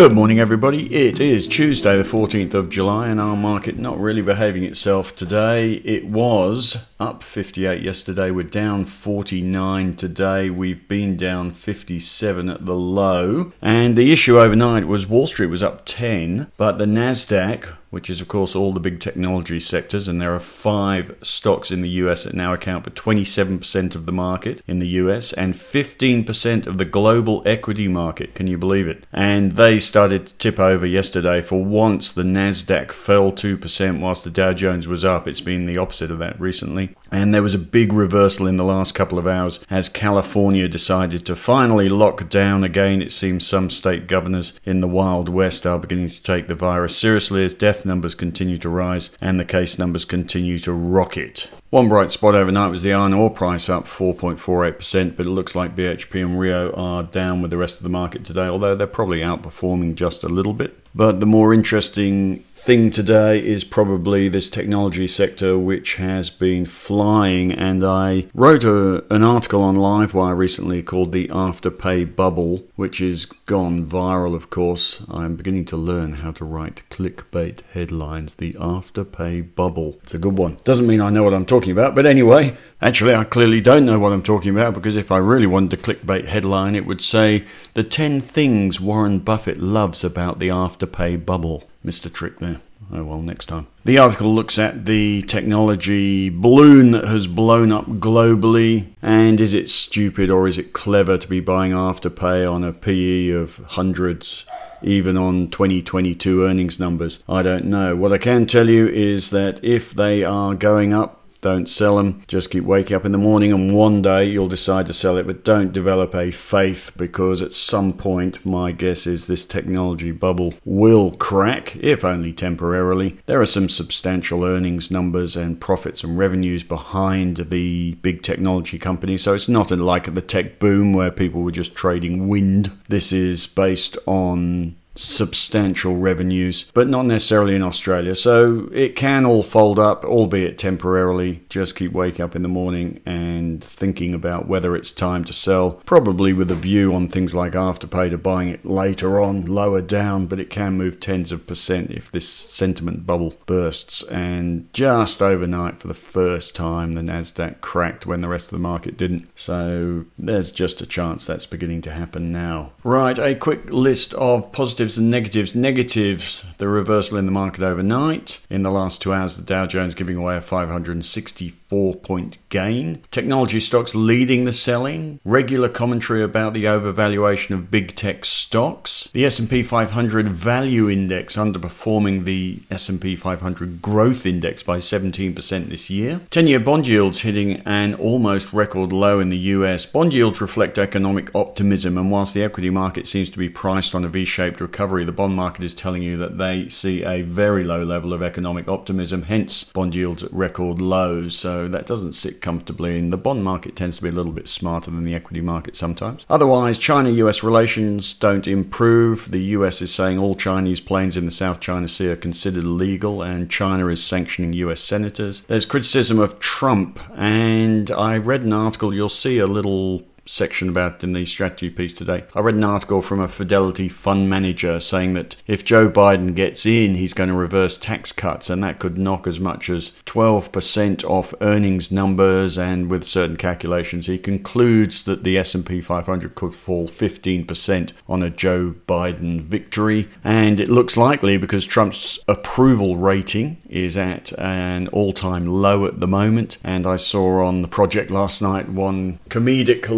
Good morning, everybody. It is Tuesday, the 14th of July, and our market not really behaving itself today. It was up 58 yesterday. We're down 49 today. We've been down 57 at the low. And the issue overnight was Wall Street was up 10, but the NASDAQ which is, of course, all the big technology sectors. And there are five stocks in the US that now account for 27% of the market in the US and 15% of the global equity market. Can you believe it? And they started to tip over yesterday. For once, the NASDAQ fell 2%, whilst the Dow Jones was up. It's been the opposite of that recently. And there was a big reversal in the last couple of hours as California decided to finally lock down again. It seems some state governors in the Wild West are beginning to take the virus seriously as death numbers continue to rise and the case numbers continue to rocket. One bright spot overnight was the iron ore price up 4.48%, but it looks like BHP and Rio are down with the rest of the market today, although they're probably outperforming just a little bit. But the more interesting thing today is probably this technology sector, which has been flying. And I wrote a, an article on Livewire recently called The Afterpay Bubble, which has gone viral, of course. I'm beginning to learn how to write clickbait headlines. The Afterpay Bubble. It's a good one. Doesn't mean I know what I'm talking about, but anyway, actually, I clearly don't know what I'm talking about because if I really wanted a clickbait headline, it would say The 10 Things Warren Buffett Loves About the Afterpay Bubble. Mr. trick there. Oh well, next time. The article looks at the technology balloon that has blown up globally, and is it stupid or is it clever to be buying Afterpay on a PE of hundreds? even on 2022 earnings numbers. I don't know. What I can tell you is that if they are going up don't sell them. Just keep waking up in the morning, and one day you'll decide to sell it. But don't develop a faith because at some point, my guess is this technology bubble will crack, if only temporarily. There are some substantial earnings numbers and profits and revenues behind the big technology companies. So it's not like the tech boom where people were just trading wind. This is based on substantial revenues, but not necessarily in Australia. So it can all fold up, albeit temporarily. Just keep waking up in the morning and thinking about whether it's time to sell, probably with a view on things like Afterpay to buying it later on, lower down, but it can move tens of percent if this sentiment bubble bursts. And just overnight, for the first time, the NASDAQ cracked when the rest of the market didn't. So there's just a chance that's beginning to happen now. Right, a quick list of positives positives and negatives. Negatives, the reversal in the market overnight. In the last two hours, the Dow Jones giving away a 564 point gain. Technology stocks leading the selling. Regular commentary about the overvaluation of big tech stocks. The S&P 500 value index underperforming the S&P 500 growth index by 17% this year. 10-year bond yields hitting an almost record low in the US. Bond yields reflect economic optimism and whilst the equity market seems to be priced on a V-shaped recovery recovery, the bond market is telling you that they see a very low level of economic optimism, hence bond yields at record lows. So that doesn't sit comfortably. And the bond market tends to be a little bit smarter than the equity market sometimes. Otherwise, China US relations don't improve. The US is saying all Chinese planes in the South China Sea are considered illegal, and China is sanctioning US senators. There's criticism of Trump, and I read an article, you'll see a little section about in the strategy piece today. I read an article from a Fidelity fund manager saying that if Joe Biden gets in, he's going to reverse tax cuts, and that could knock as much as 12% off earnings numbers. And with certain calculations, he concludes that the S&P 500 could fall 15% on a Joe Biden victory, and it looks likely because Trump's approval rating is at an all-time low at the moment. And I saw on the project last night one comedic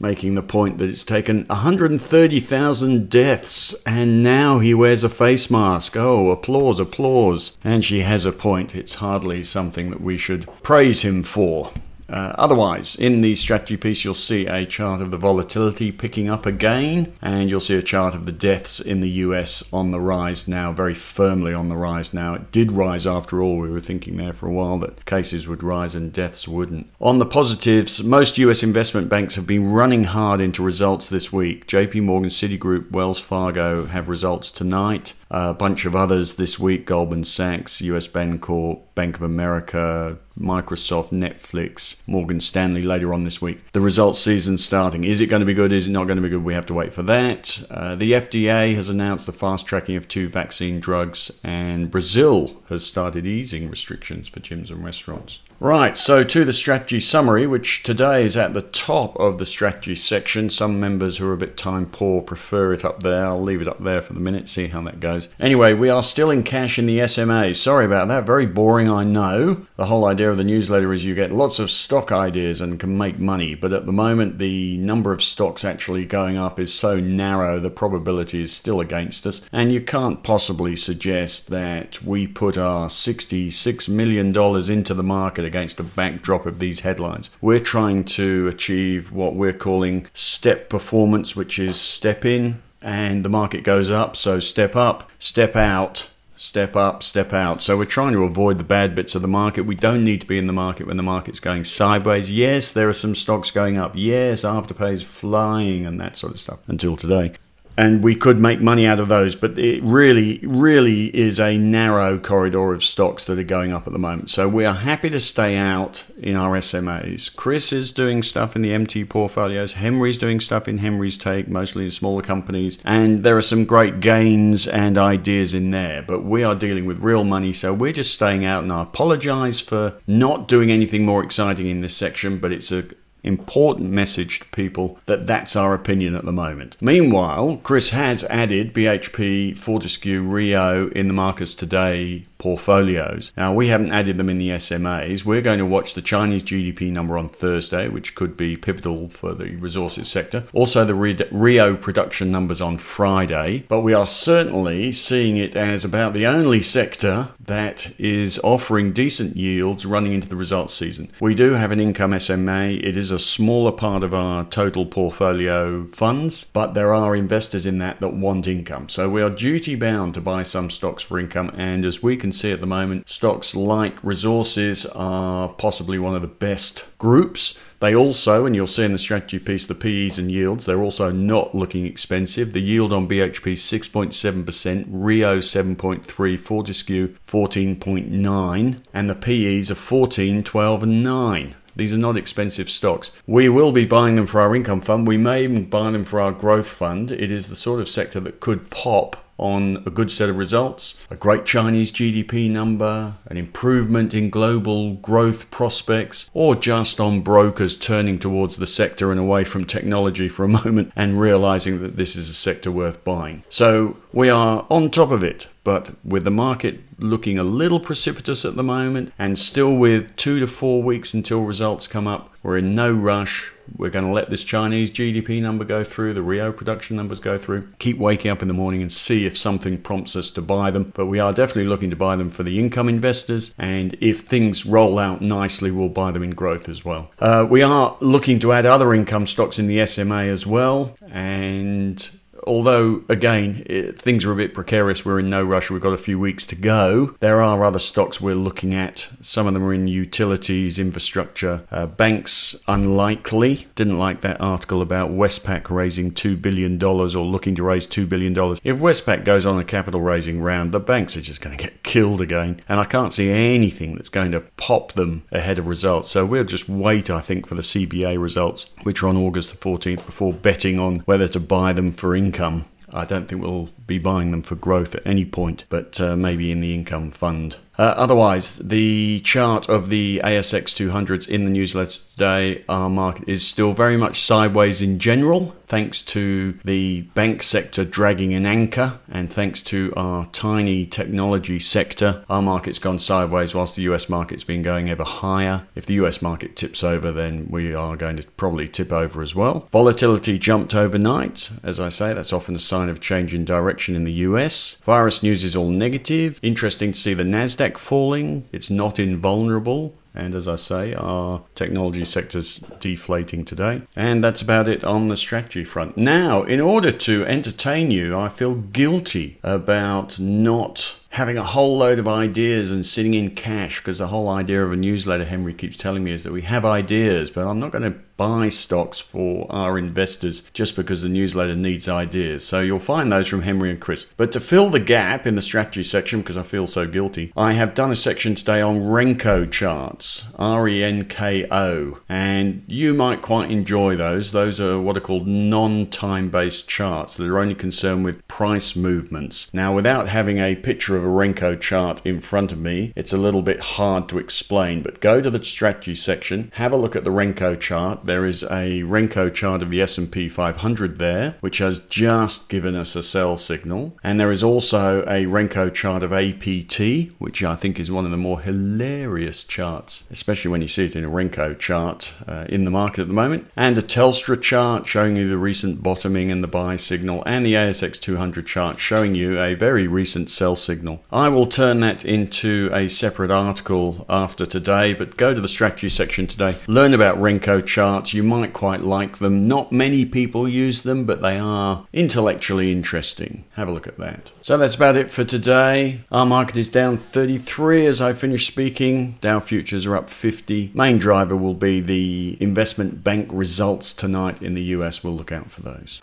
making the point that it's taken 130,000 deaths and now he wears a face mask. Oh, applause, applause. And she has a point. It's hardly something that we should praise him for. Uh, otherwise, in the strategy piece, you'll see a chart of the volatility picking up again, and you'll see a chart of the deaths in the US on the rise now, very firmly on the rise now. It did rise after all. We were thinking there for a while that cases would rise and deaths wouldn't. On the positives, most US investment banks have been running hard into results this week. JP Morgan, Citigroup, Wells Fargo have results tonight. A bunch of others this week Goldman Sachs, US Bancorp, Bank of America, Microsoft, Netflix, Morgan Stanley later on this week. The results season starting. Is it going to be good? Is it not going to be good? We have to wait for that. Uh, the FDA has announced the fast tracking of two vaccine drugs, and Brazil has started easing restrictions for gyms and restaurants. Right, so to the strategy summary, which today is at the top of the strategy section. Some members who are a bit time poor prefer it up there. I'll leave it up there for the minute, see how that goes. Anyway, we are still in cash in the SMA. Sorry about that, very boring, I know. The whole idea of the newsletter is you get lots of stock ideas and can make money, but at the moment, the number of stocks actually going up is so narrow, the probability is still against us, and you can't possibly suggest that we put our $66 million into the market against the backdrop of these headlines. We're trying to achieve what we're calling step performance, which is step in and the market goes up. So step up, step out, step up, step out. So we're trying to avoid the bad bits of the market. We don't need to be in the market when the market's going sideways. Yes, there are some stocks going up. Yes, Afterpay is flying and that sort of stuff until today and we could make money out of those. But it really, really is a narrow corridor of stocks that are going up at the moment. So we are happy to stay out in our SMAs. Chris is doing stuff in the MT portfolios. Henry's doing stuff in Henry's Take, mostly in smaller companies. And there are some great gains and ideas in there. But we are dealing with real money, so we're just staying out. And I apologize for not doing anything more exciting in this section, but it's a important message to people that that's our opinion at the moment. Meanwhile, Chris has added BHP, Fortescue, Rio in the markets today portfolios. Now, we haven't added them in the SMAs. We're going to watch the Chinese GDP number on Thursday, which could be pivotal for the resources sector. Also, the Rio production numbers on Friday. But we are certainly seeing it as about the only sector that is offering decent yields running into the results season. We do have an income SMA. It is a smaller part of our total portfolio funds, but there are investors in that that want income. So we are duty bound to buy some stocks for income. And as we can see at the moment, stocks like resources are possibly one of the best groups. They also, and you'll see in the strategy piece, the PEs and yields, they're also not looking expensive. The yield on BHP 6.7%, Rio 7.3, Fortescue 14.9, and the PEs are 14, 12, and 9. These are not expensive stocks. We will be buying them for our income fund. We may even buy them for our growth fund. It is the sort of sector that could pop on a good set of results, a great Chinese GDP number, an improvement in global growth prospects, or just on brokers turning towards the sector and away from technology for a moment and realizing that this is a sector worth buying. So we are on top of it, but with the market looking a little precipitous at the moment and still with two to four weeks until results come up, we're in no rush. We're going to let this Chinese GDP number go through, the Rio production numbers go through. Keep waking up in the morning and see if something prompts us to buy them. But we are definitely looking to buy them for the income investors. And if things roll out nicely, we'll buy them in growth as well. Uh, we are looking to add other income stocks in the SMA as well. And although again it, things are a bit precarious, we're in no rush. We've got a few weeks to go. There are other stocks we're looking at. Some of them are in utilities, infrastructure, uh, banks. Unlikely. Didn't like that article about Westpac raising two billion dollars or looking to raise two billion dollars. If Westpac goes on a capital raising round, the banks are just going to get killed again, and I can't see anything that's going to pop them ahead of results. So we'll just wait, I think, for the CBA results, which are on August the 14th, before betting on whether to buy them for income income. I don't think we'll be buying them for growth at any point, but uh, maybe in the income fund. Uh, otherwise, the chart of the ASX 200s in the newsletter today, our market is still very much sideways in general, thanks to the bank sector dragging an anchor, and thanks to our tiny technology sector, our market's gone sideways whilst the US market's been going ever higher. If the US market tips over, then we are going to probably tip over as well. Volatility jumped overnight. As I say, that's often a sign of change in direction in the US. Virus news is all negative. Interesting to see the NASDAQ falling, it's not invulnerable. And as I say, our technology sector's deflating today. And that's about it on the strategy front. Now, in order to entertain you, I feel guilty about not having a whole load of ideas and sitting in cash because the whole idea of a newsletter, Henry keeps telling me, is that we have ideas, but I'm not going to buy stocks for our investors just because the newsletter needs ideas. So you'll find those from Henry and Chris. But to fill the gap in the strategy section, because I feel so guilty, I have done a section today on Renko charts, R E N K O. And you might quite enjoy those. Those are what are called non time based charts that are only concerned with price movements. Now, without having a picture of a Renko chart in front of me, it's a little bit hard to explain. But go to the strategy section, have a look at the Renko chart there is a Renko chart of the S&P 500 there, which has just given us a sell signal. And there is also a Renko chart of APT, which I think is one of the more hilarious charts, especially when you see it in a Renko chart uh, in the market at the moment. And a Telstra chart showing you the recent bottoming and the buy signal, and the ASX 200 chart showing you a very recent sell signal. I will turn that into a separate article after today, but go to the strategy section today, learn about Renko charts charts. You might quite like them. Not many people use them, but they are intellectually interesting. Have a look at that. So that's about it for today. Our market is down 33 as I finish speaking. Dow futures are up 50. Main driver will be the investment bank results tonight in the US. We'll look out for those.